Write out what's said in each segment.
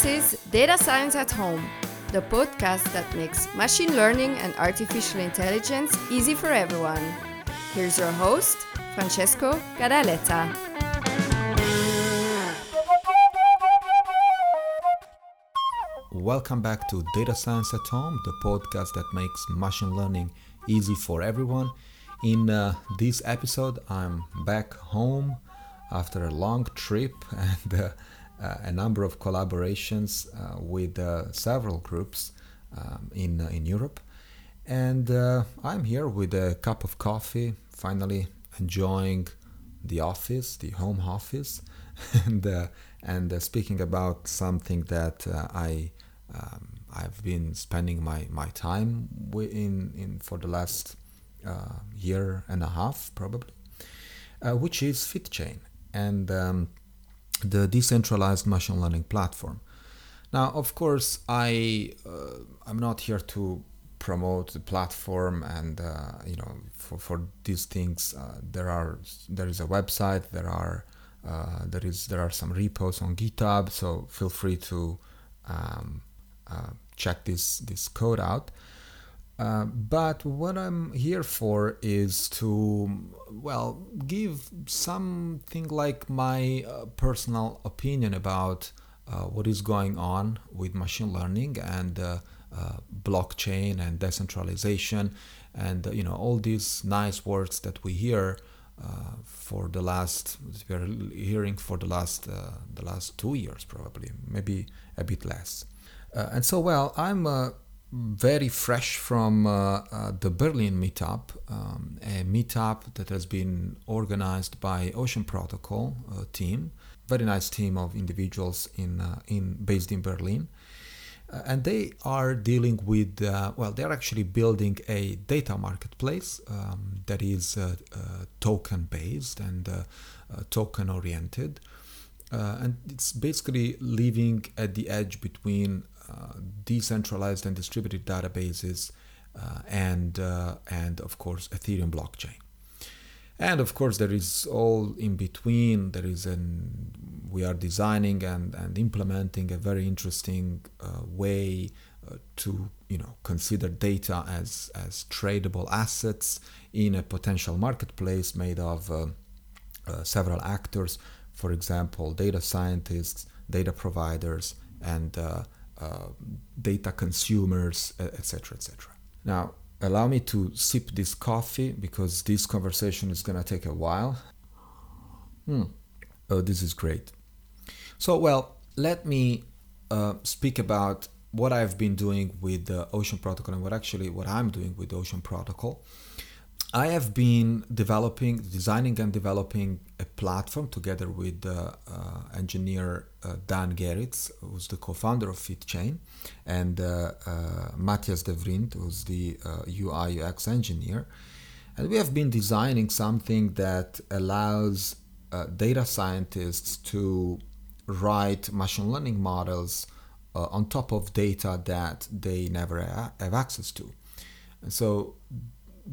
This is Data Science at Home, the podcast that makes machine learning and artificial intelligence easy for everyone. Here's your host, Francesco Gadaletta. Welcome back to Data Science at Home, the podcast that makes machine learning easy for everyone. In uh, this episode, I'm back home after a long trip and uh, a number of collaborations uh, with uh, several groups um, in, in Europe. And I'm here with a cup of coffee, finally enjoying the office, the home office, and uh, and uh, speaking about something that uh, I um, I've been spending my, my time in in for the last year and a half probably, which is FitChain and um, the decentralized machine learning platform. Now, of course, I uh, I'm not here to promote the platform, and uh, you know, for, for these things, uh, there are there is a website, there are uh, there is there are some repos on GitHub, so feel free to um, uh, check this this code out. Uh, but what I'm here for is to, well, give something like my uh, personal opinion about uh, what is going on with machine learning and uh, uh, blockchain and decentralization and you know all these nice words that we hear for the last we're hearing for the last the last two years probably maybe a bit less. And so well I'm very fresh from uh, uh, the Berlin meetup, um, a meetup that has been organized by Ocean Protocol uh, team, very nice team of individuals in uh, in based in Berlin, uh, and they are dealing with uh, well, they are actually building a data marketplace um, that is token based and token oriented. and it's basically living at the edge between decentralized and distributed databases, uh, and uh, and of course Ethereum blockchain. And of course, there is all in between. There is an we are designing and, and implementing a very interesting uh, way uh, to you know consider data as as tradable assets in a potential marketplace made of uh, several actors. For example, data scientists, data providers, and uh, data consumers, etc., etc. Now, allow me to sip this coffee because this conversation is going to take a while. Hmm. Oh, this is great. So, well, let me uh, speak about what I've been doing with the Ocean Protocol and what actually what I'm doing with the Ocean Protocol. I have been developing, designing, and developing a platform together with uh, uh, engineer uh, Dan Geritz, who's the co-founder of FitChain, and uh, uh, Matthias De Vriend, who's the UI uh, UX engineer. And we have been designing something that allows data scientists to write machine learning models on top of data that they never have access to. And so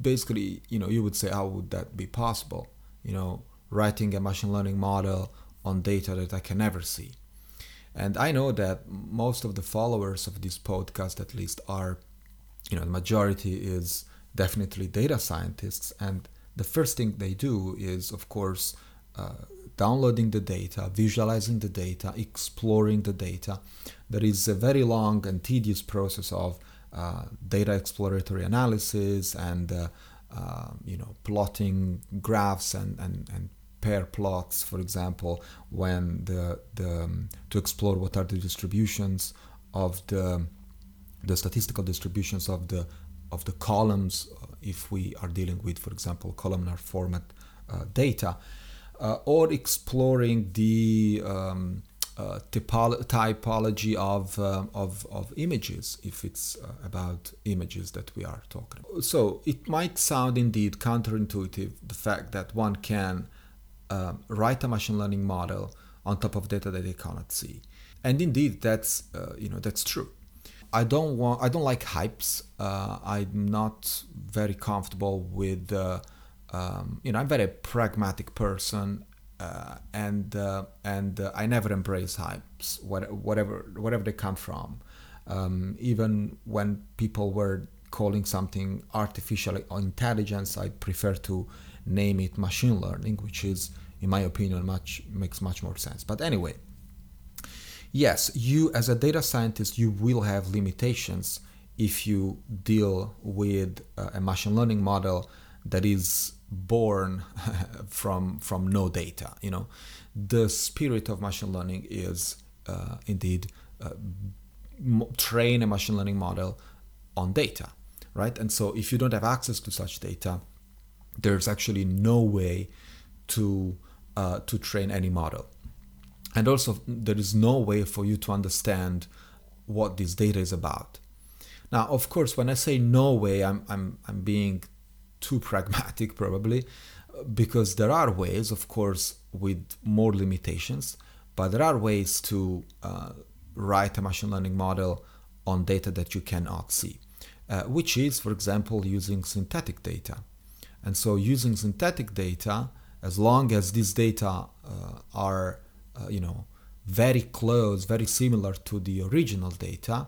basically, you know, you would say, how would that be possible? You know, writing a machine learning model on data that I can never see. And I know that most of the followers of this podcast, at least, are, you know, the majority is definitely data scientists. And the first thing they do is, of course, uh, downloading the data, visualizing the data, exploring the data. There is a very long and tedious process of data exploratory analysis and uh, uh, you know plotting graphs and, and, and pair plots for example when the, the um, to explore what are the distributions of the the statistical distributions of the of the columns if we are dealing with for example columnar format uh, data uh, or exploring the um, uh, typology of, uh, of, of images if it's uh, about images that we are talking about. So it might sound indeed counterintuitive the fact that one can um, write a machine learning model on top of data that they cannot see. And indeed, that's uh, you know that's true. I don't want I don't like hypes. Uh, I'm not very comfortable with um, you know I'm very pragmatic person uh, and uh, and uh, I never embrace hypes, whatever whatever they come from. Um, even when people were calling something artificial intelligence, I prefer to name it machine learning, which is, in my opinion, much makes much more sense. But anyway, yes, you as a data scientist, you will have limitations if you deal with a machine learning model that is born from from no data you know? The spirit of machine learning is uh, indeed uh, train a machine learning model on data right? And so if you don't have access to such data there's actually no way to uh, to train any model. And also there is no way for you to understand what this data is about. Now of course when i say no way i'm i'm, I'm being too pragmatic probably because there are ways of course with more limitations but there are ways to uh, write a machine learning model on data that you cannot see uh, which is for example using synthetic data. And so using synthetic data as long as these data uh, are uh, you know very close very similar to the original data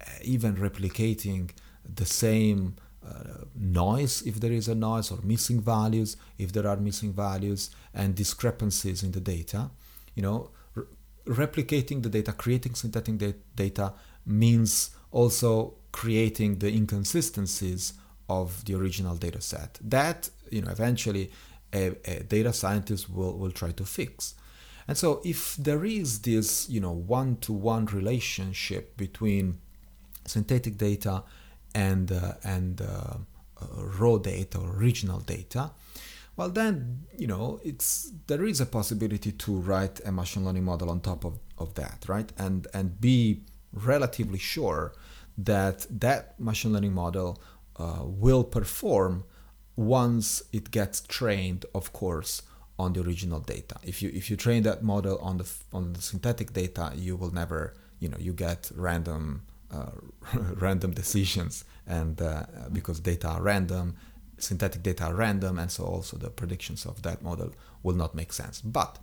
uh, even replicating the same uh, noise if there is a noise or missing values if there are missing values and discrepancies in the data you know re- replicating the data creating synthetic da- data means also creating the inconsistencies of the original data set that you know eventually a, a data scientist will, will try to fix. And so if there is this you know one-to-one relationship between synthetic data and uh, and uh, uh, raw data or original data, well then you know it's there is a possibility to write a machine learning model on top of, of that, right? And and be relatively sure that that machine learning model uh, will perform once it gets trained, of course, on the original data. If you if you train that model on the on the synthetic data, you will never you know you get random uh, random decisions and uh, because data are random synthetic data are random and so also the predictions of that model will not make sense. But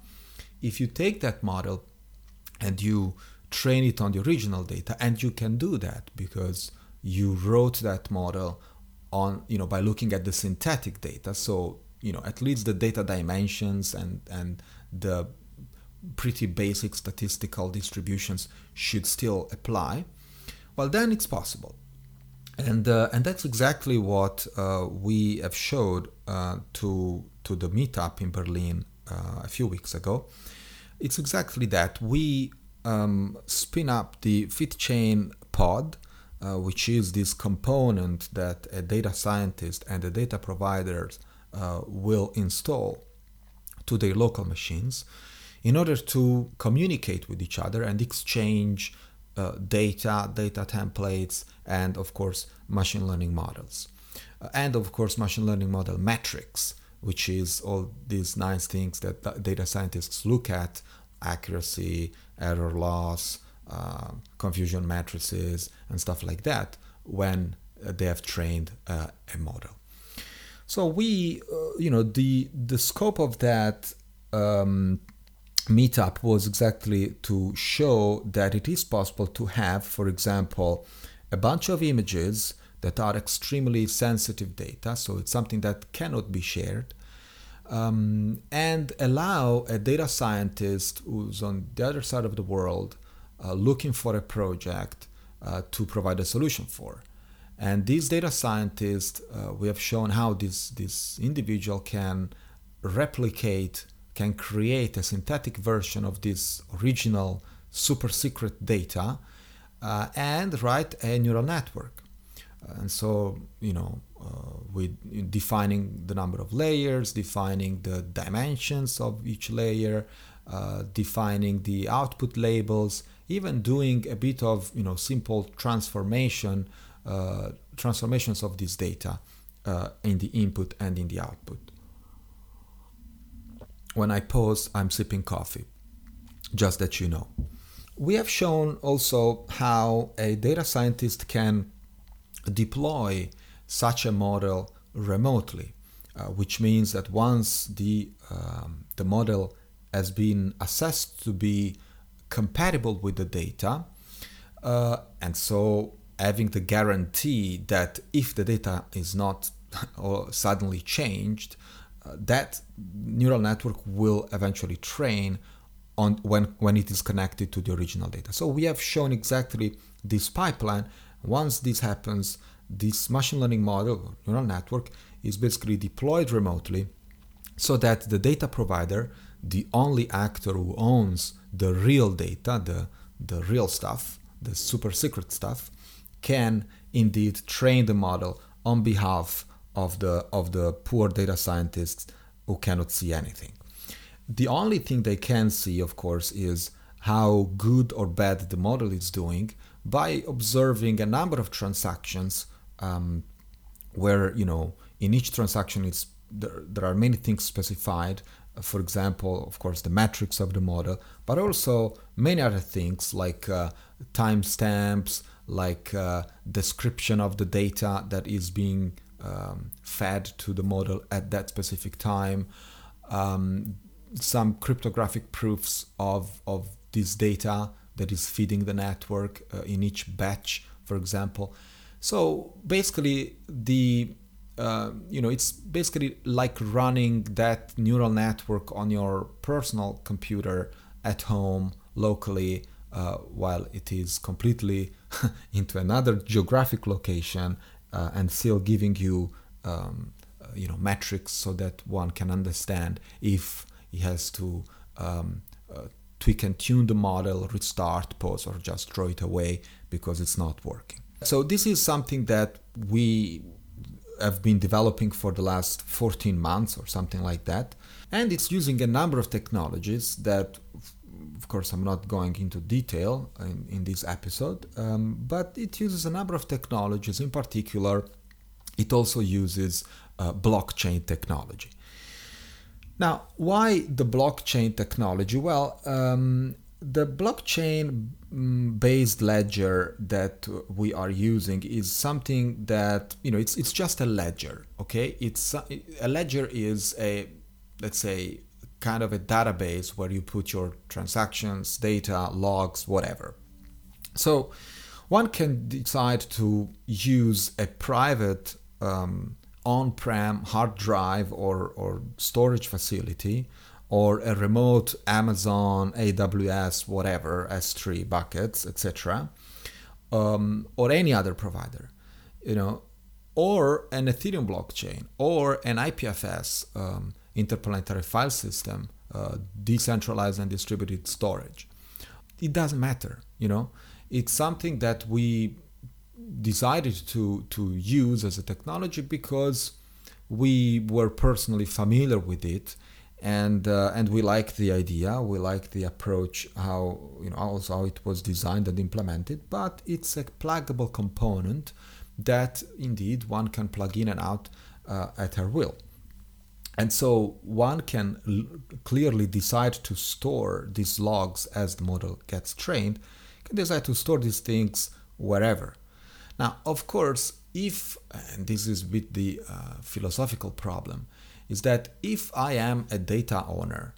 if you take that model and you train it on the original data and you can do that because you wrote that model on you know by looking at the synthetic data so you know at least the data dimensions and and the pretty basic statistical distributions should still apply well, then it's possible. And, uh, and that's exactly what uh, we have showed uh, to, to the meetup in Berlin uh, a few weeks ago. It's exactly that. We um, spin up the FitChain pod, uh, which is this component that a data scientist and the data providers uh, will install to their local machines in order to communicate with each other and exchange uh, data, data templates, and of course, machine learning models. Uh, and of course, machine learning model metrics, which is all these nice things that data scientists look at accuracy, error loss, uh, confusion matrices, and stuff like that when uh, they have trained uh, a model. So we, uh, you know, the the scope of that um, meetup was exactly to show that it is possible to have, for example, a bunch of images that are extremely sensitive data, so it's something that cannot be shared, um, and allow a data scientist who's on the other side of the world uh, looking for a project uh, to provide a solution for. And these data scientists, uh, we have shown how this, this individual can replicate can create a synthetic version of this original super secret data uh, and write a neural network. And so, you know, uh, with defining the number of layers, defining the dimensions of each layer, uh, defining the output labels, even doing a bit of, you know, simple transformation, uh, transformations of this data uh, in the input and in the output when I pause, I'm sipping coffee, just that you know. We have shown also how a data scientist can deploy such a model remotely. uh, which means that once the um, the model has been assessed to be compatible with the data, uh, and so having the guarantee that if the data is not or suddenly changed, that neural network will eventually train on when when it is connected to the original data. So we have shown exactly this pipeline. Once this happens, this machine learning model, neural network, is basically deployed remotely so that the data provider, the only actor who owns the real data, the, the real stuff, the super secret stuff, can indeed train the model on behalf of the, of the poor data scientists who cannot see anything. The only thing they can see, of course, is how good or bad the model is doing by observing a number of transactions um, where you know in each transaction it's there, there are many things specified for example of course the metrics of the model but also many other things like uh, timestamps like uh, description of the data that is being um, fed to the model at that specific time. Um, some cryptographic proofs of, of this data that is feeding the network uh, in each batch for example. So basically, the uh, you know it's basically like running that neural network on your personal computer at home locally uh, while it is completely into another geographic location uh, and still giving you um, uh, you know metrics so that one can understand if he has to um, uh, tweak and tune the model restart pause or just throw it away because it's not working so this is something that we have been developing for the last 14 months or something like that. And it's using a number of technologies that, of course, I'm not going into detail in, in this episode, um, but it uses a number of technologies. In particular, it also uses uh, blockchain technology. Now, why the blockchain technology? Well, um, the blockchain mm, based ledger that we are using is something that you know it's it's just a ledger okay it's a ledger is a let's say kind of a database where you put your transactions data logs whatever so one can decide to use a private um, on-prem hard drive or, or storage facility or a remote Amazon, AWS, whatever, S3 buckets, etc., um, or any other provider, you know, or an Ethereum blockchain, or an IPFS, um, interplanetary file system, uh, decentralized and distributed storage. It doesn't matter, you know. It's something that we decided to to use as a technology because we were personally familiar with it and uh, and we liked the idea we liked the approach how you know also how it was designed and implemented but it's a pluggable component that indeed one can plug in and out uh, at her will and so one can l- clearly decide to store these logs as the model gets trained can decide to store these things wherever now of course if and this is with the uh, philosophical problem is that if I am a data owner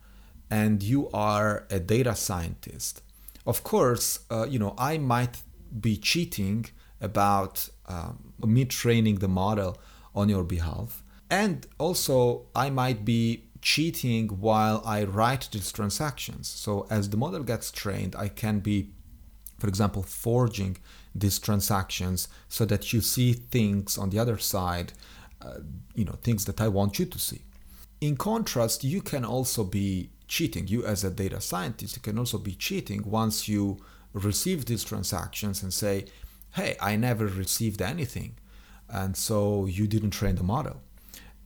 and you are a data scientist, of course, uh, you know, I might be cheating about um, me training the model on your behalf. And also, I might be cheating while I write these transactions. So, as the model gets trained, I can be, for example, forging these transactions so that you see things on the other side uh, you know things that I want you to see. In contrast, you can also be cheating. You as a data scientist, you can also be cheating once you receive these transactions and say, "Hey, I never received anything," and so you didn't train the model.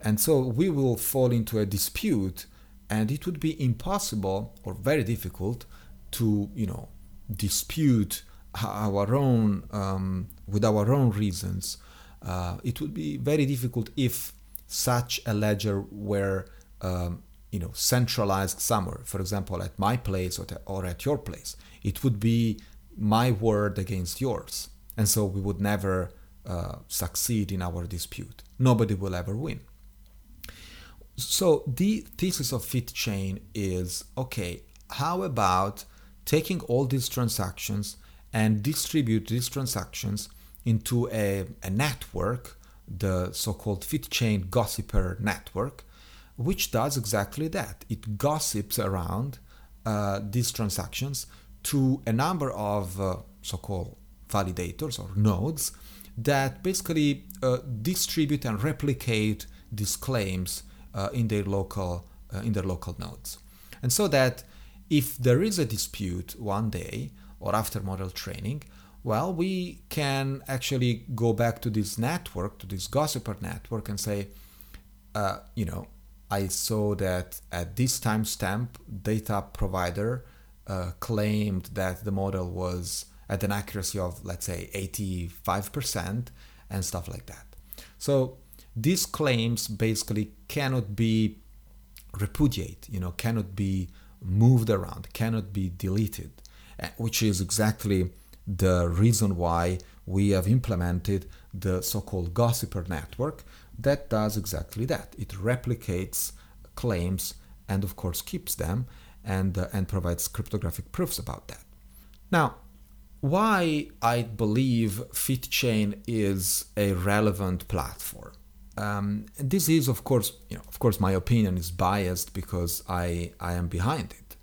And so we will fall into a dispute, and it would be impossible or very difficult to, you know, dispute our own um, with our own reasons. Uh, it would be very difficult if such a ledger were um, you know centralized somewhere for example at my place or, or at your place. It would be my word against yours. And so we would never uh, succeed in our dispute. Nobody will ever win So the thesis of FitChain is okay, how about taking all these transactions and distribute these transactions into a, a network, the so-called FitChain Gossiper network, which does exactly that. It gossips around uh, these transactions to a number of uh, so-called validators or nodes that basically uh, distribute and replicate these claims in their local uh, in their local nodes, and so that if there is a dispute one day or after model training, well, we can actually go back to this network, to this gossiper network, and say, uh, you know, I saw that at this timestamp, data provider uh, claimed that the model was at an accuracy of, let's say, 85% and stuff like that. So these claims basically cannot be repudiated, you know, cannot be moved around, cannot be deleted, eh, which is exactly the reason why we have implemented the so-called gossiper network that does exactly that. It replicates claims and of course keeps them and, uh, and provides cryptographic proofs about that. Now, why I believe FitChain is a relevant platform. Um, this is, of course, you know, of course, my opinion is biased because I I am behind it.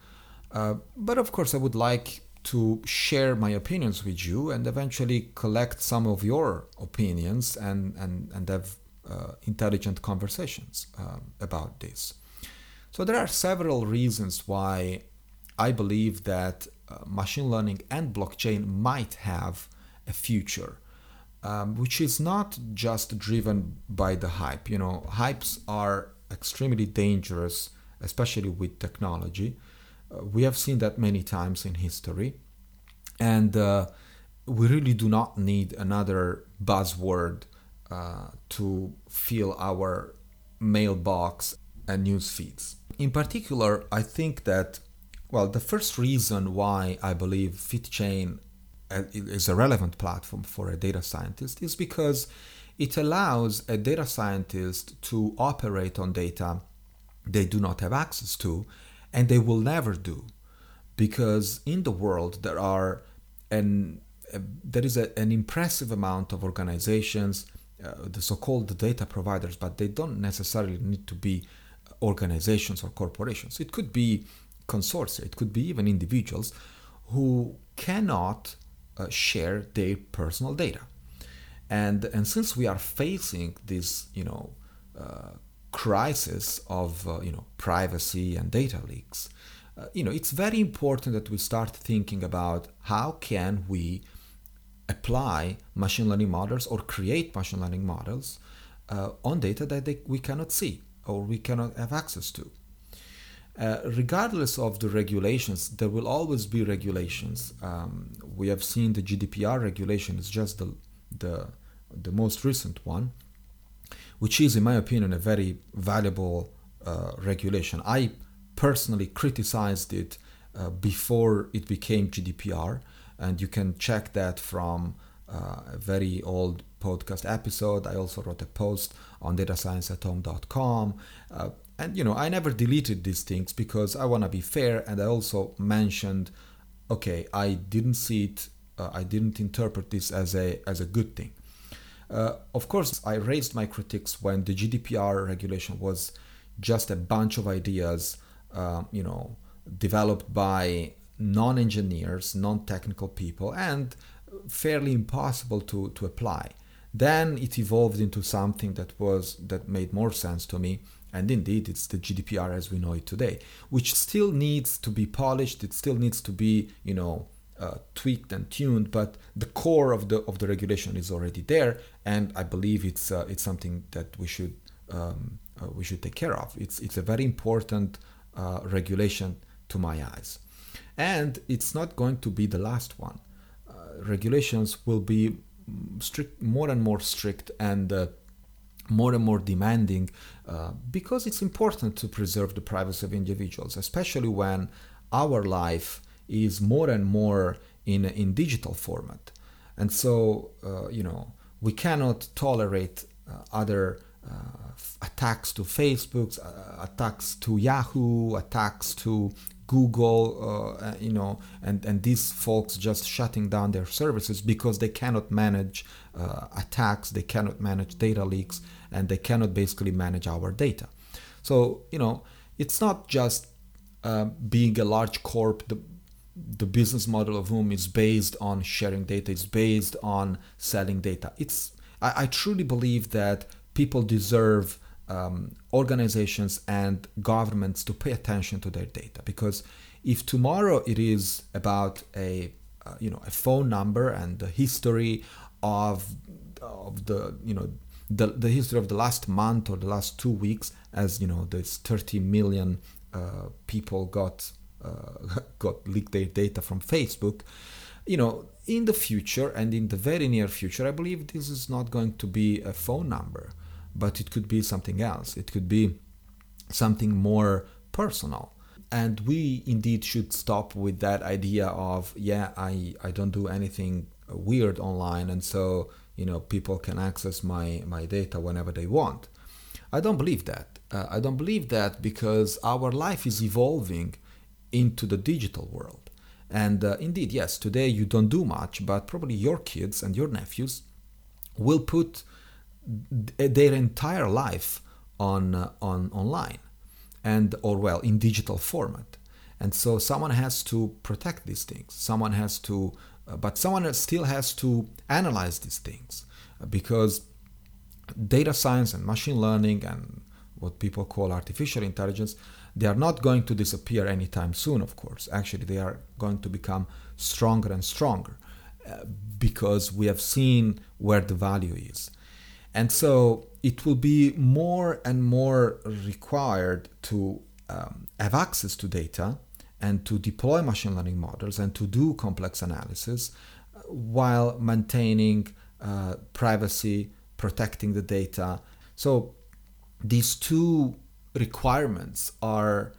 Uh, but of course, I would like to share my opinions with you and eventually collect some of your opinions and and and have uh, intelligent conversations uh, about this. So there are several reasons why I believe that uh, machine learning and blockchain might have a future, um, which is not just driven by the hype. You know, hypes are extremely dangerous, especially with technology. Uh, we have seen that many times in history, and uh, we really do not need another buzzword uh, to fill our mailbox and news feeds. In particular, I think that well, the first reason why I believe FitChain is a relevant platform for a data scientist is because it allows a data scientist to operate on data they do not have access to and they will never do. Because in the world there are an uh, there is a, an impressive amount of organizations uh, the so-called data providers but they don't necessarily need to be organizations or corporations. It could be consortia, it could be even individuals who cannot share their personal data. And, and since we are facing this, you know, uh, crisis of, uh, you know, privacy and data leaks, uh, you know, it's very important that we start thinking about how can we apply machine learning models or create machine learning models uh, on data that they, we cannot see or we cannot have access to. Uh, regardless of the regulations, there will always be regulations. Um, we have seen the GDPR regulation is just the, the, the most recent one, which is, in my opinion, a very valuable uh, regulation. I personally criticized it uh, before it became GDPR, and you can check that from uh, a very old podcast episode. I also wrote a post on datascienceathome.com. Uh, and you know i never deleted these things because i want to be fair and i also mentioned okay i didn't see it uh, i didn't interpret this as a as a good thing. Uh, of course i raised my critiques when the gdpr regulation was just a bunch of ideas uh, you know developed by non-engineers non-technical people and fairly impossible to to apply. Then it evolved into something that was that made more sense to me and indeed, it's the GDPR as we know it today, which still needs to be polished. It still needs to be, you know, uh, tweaked and tuned. But the core of the of the regulation is already there, and I believe it's uh, it's something that we should um, uh, we should take care of. It's it's a very important uh, regulation to my eyes, and it's not going to be the last one. Uh, regulations will be strict, more and more strict, and uh, more and more demanding uh, because it's important to preserve the privacy of individuals, especially when our life is more and more in, in digital format. And so, uh, you know, we cannot tolerate uh, other uh, attacks to Facebook, uh, attacks to Yahoo, attacks to Google, uh, you know, and, and these folks just shutting down their services because they cannot manage uh, attacks, they cannot manage data leaks, and they cannot basically manage our data. So, you know, it's not just uh, being a large corp, the, the business model of whom is based on sharing data, it's based on selling data. It's I, I truly believe that people deserve um, organizations and governments to pay attention to their data because if tomorrow it is about a uh, you know a phone number and the history of of the you know the, the history of the last month or the last two weeks as you know there's 30 million uh, people got uh, got leaked their data from facebook you know in the future and in the very near future i believe this is not going to be a phone number but it could be something else. It could be something more personal. And we indeed should stop with that idea of, yeah, I, I don't do anything weird online, and so you know people can access my, my data whenever they want. I don't believe that. Uh, I don't believe that because our life is evolving into the digital world. And uh, indeed, yes, today you don't do much, but probably your kids and your nephews will put their entire life on uh, on online and or well in digital format and so someone has to protect these things someone has to but someone still has to analyze these things because data science and machine learning and what people call artificial intelligence they are not going to disappear anytime soon of course. Actually they are going to become stronger and stronger uh, because we have seen where the value is. And so it will be more and more required to um, have access to data and to deploy machine learning models and to do complex analysis uh, while maintaining uh, privacy, protecting the data. So these two requirements are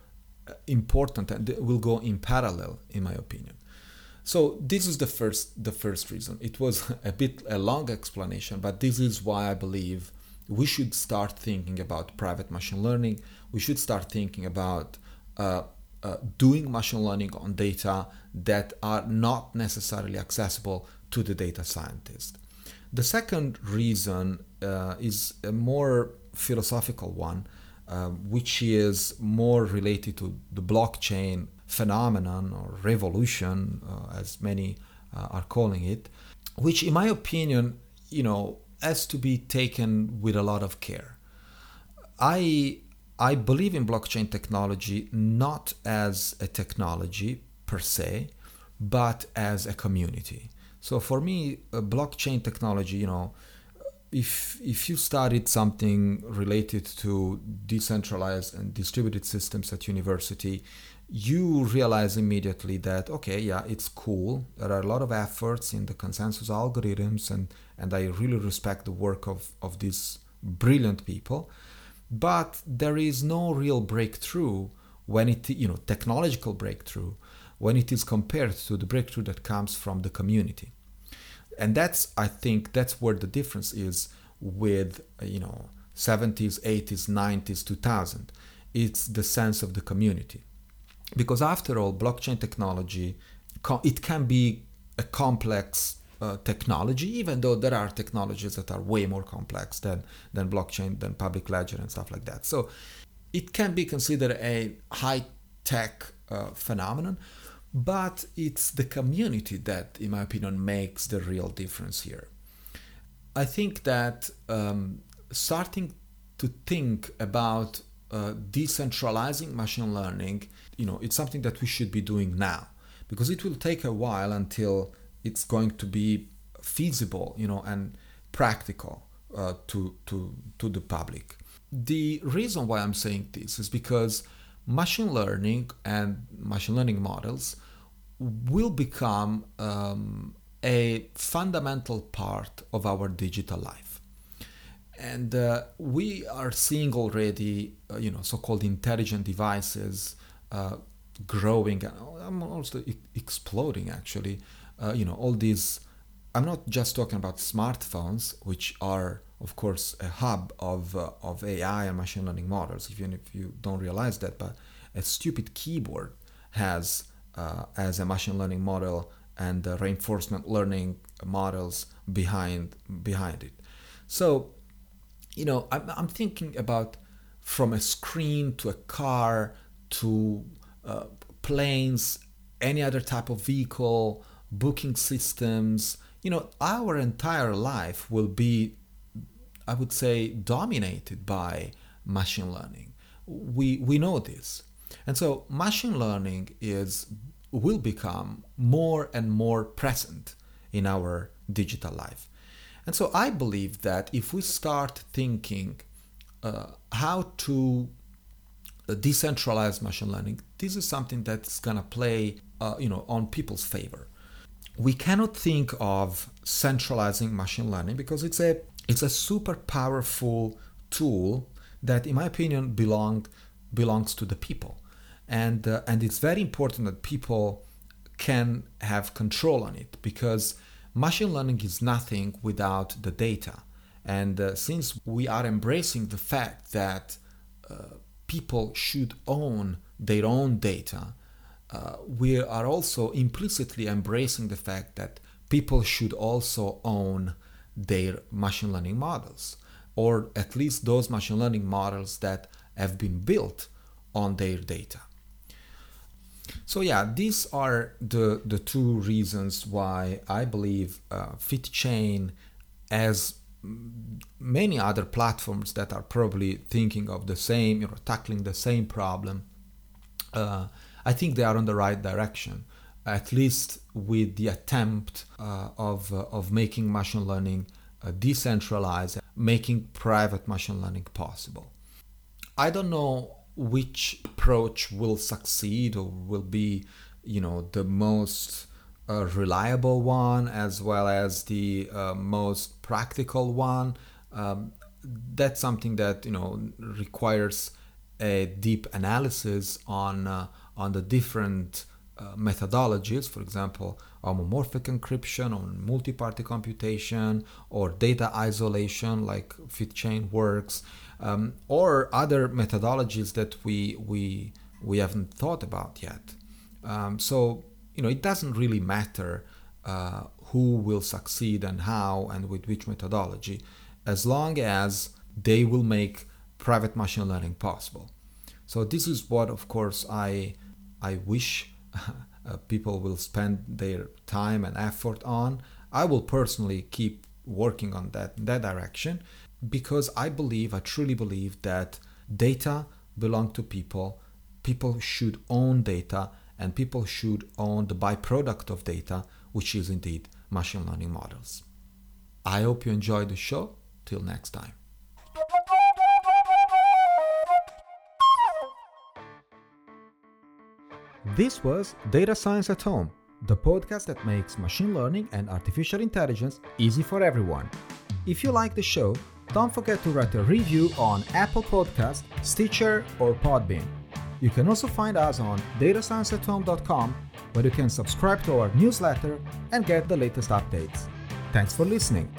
uh, important and will go in parallel, in my opinion. So this is the first the first reason. It was a bit a long explanation, but this is why I believe we should start thinking about private machine learning. We should start thinking about uh, uh, doing machine learning on data that are not necessarily accessible to the data scientist. The second reason uh, is a more philosophical one, uh, which is more related to the blockchain phenomenon or revolution, uh, as many uh, are calling it, which, in my opinion, you know, has to be taken with a lot of care. I I believe in blockchain technology not as a technology per se, but as a community. So for me, uh, blockchain technology, you know, if if you studied something related to decentralized and distributed systems at university, you realize immediately that okay yeah it's cool there are a lot of efforts in the consensus algorithms and and i really respect the work of of these brilliant people but there is no real breakthrough when it you know technological breakthrough when it is compared to the breakthrough that comes from the community. And that's i think that's where the difference is with you know 70s 80s 90s 2000 it's the sense of the community. Because after all blockchain technology it can be a complex uh, technology even though there are technologies that are way more complex than than blockchain than public ledger and stuff like that. So it can be considered a high tech uh, phenomenon but it's the community that in my opinion makes the real difference here. I think that um, starting to think about uh, decentralizing machine learning, you know, it's something that we should be doing now because it will take a while until it's going to be feasible, you know, and practical uh, to, to, to the public. The reason why I'm saying this is because machine learning and machine learning models will become um, a fundamental part of our digital life and uh, we are seeing already uh, you know so-called intelligent devices uh, growing i'm also exploding actually uh, you know all these i'm not just talking about smartphones which are of course, a hub of, uh, of AI and machine learning models, even if you don't realize that. But a stupid keyboard has, uh, as a machine learning model and reinforcement learning models behind, behind it. So, you know, I'm, I'm thinking about from a screen to a car to uh, planes, any other type of vehicle, booking systems. You know, our entire life will be, I would say, dominated by machine learning. We, we know this. And so machine learning is will become more and more present in our digital life. And so I believe that if we start thinking uh, how to uh, decentralize machine learning, this is something that's gonna play, uh, you know, on people's favor. We cannot think of centralizing machine learning because it's a it's a super powerful tool that, in my opinion, belong belongs to the people, and uh, and it's very important that people can have control on it because machine learning is nothing without the data. And uh, since we are embracing the fact that uh, people should own their own data, uh, we are also implicitly embracing the fact that people should also own their machine learning models, or at least those machine learning models that have been built on their data. So yeah, these are the the two reasons why I believe uh, FitChain, as many other platforms that are probably thinking of the same, you know, tackling the same problem, uh, I think they are on the right direction. At least with the attempt uh, of uh, of making machine learning uh, decentralized, making private machine learning possible. I don't know which approach will succeed or will be you know the most uh, reliable one as well as the uh, most practical one um, that's something that you know requires a deep analysis on uh, on the different uh, methodologies for example homomorphic encryption or multi-party computation or data isolation like FitChain works um, or other methodologies that we we we haven't thought about yet. Um, so you know it doesn't really matter uh, who will succeed and how and with which methodology, as long as they will make private machine learning possible. So this is what, of course, I I wish uh, people will spend their time and effort on. I will personally keep working on that that direction because I believe, I truly believe that data belong to people. People should own data and people should own the byproduct of data, which is indeed machine learning models. I hope you enjoyed the show. Till next time. This was Data Science at Home, the podcast that makes machine learning and artificial intelligence easy for everyone. If you like the show, don't forget to write a review on Apple Podcast, Stitcher, or Podbean. You can also find us on datascienceathome.com where you can subscribe to our newsletter and get the latest updates. Thanks for listening.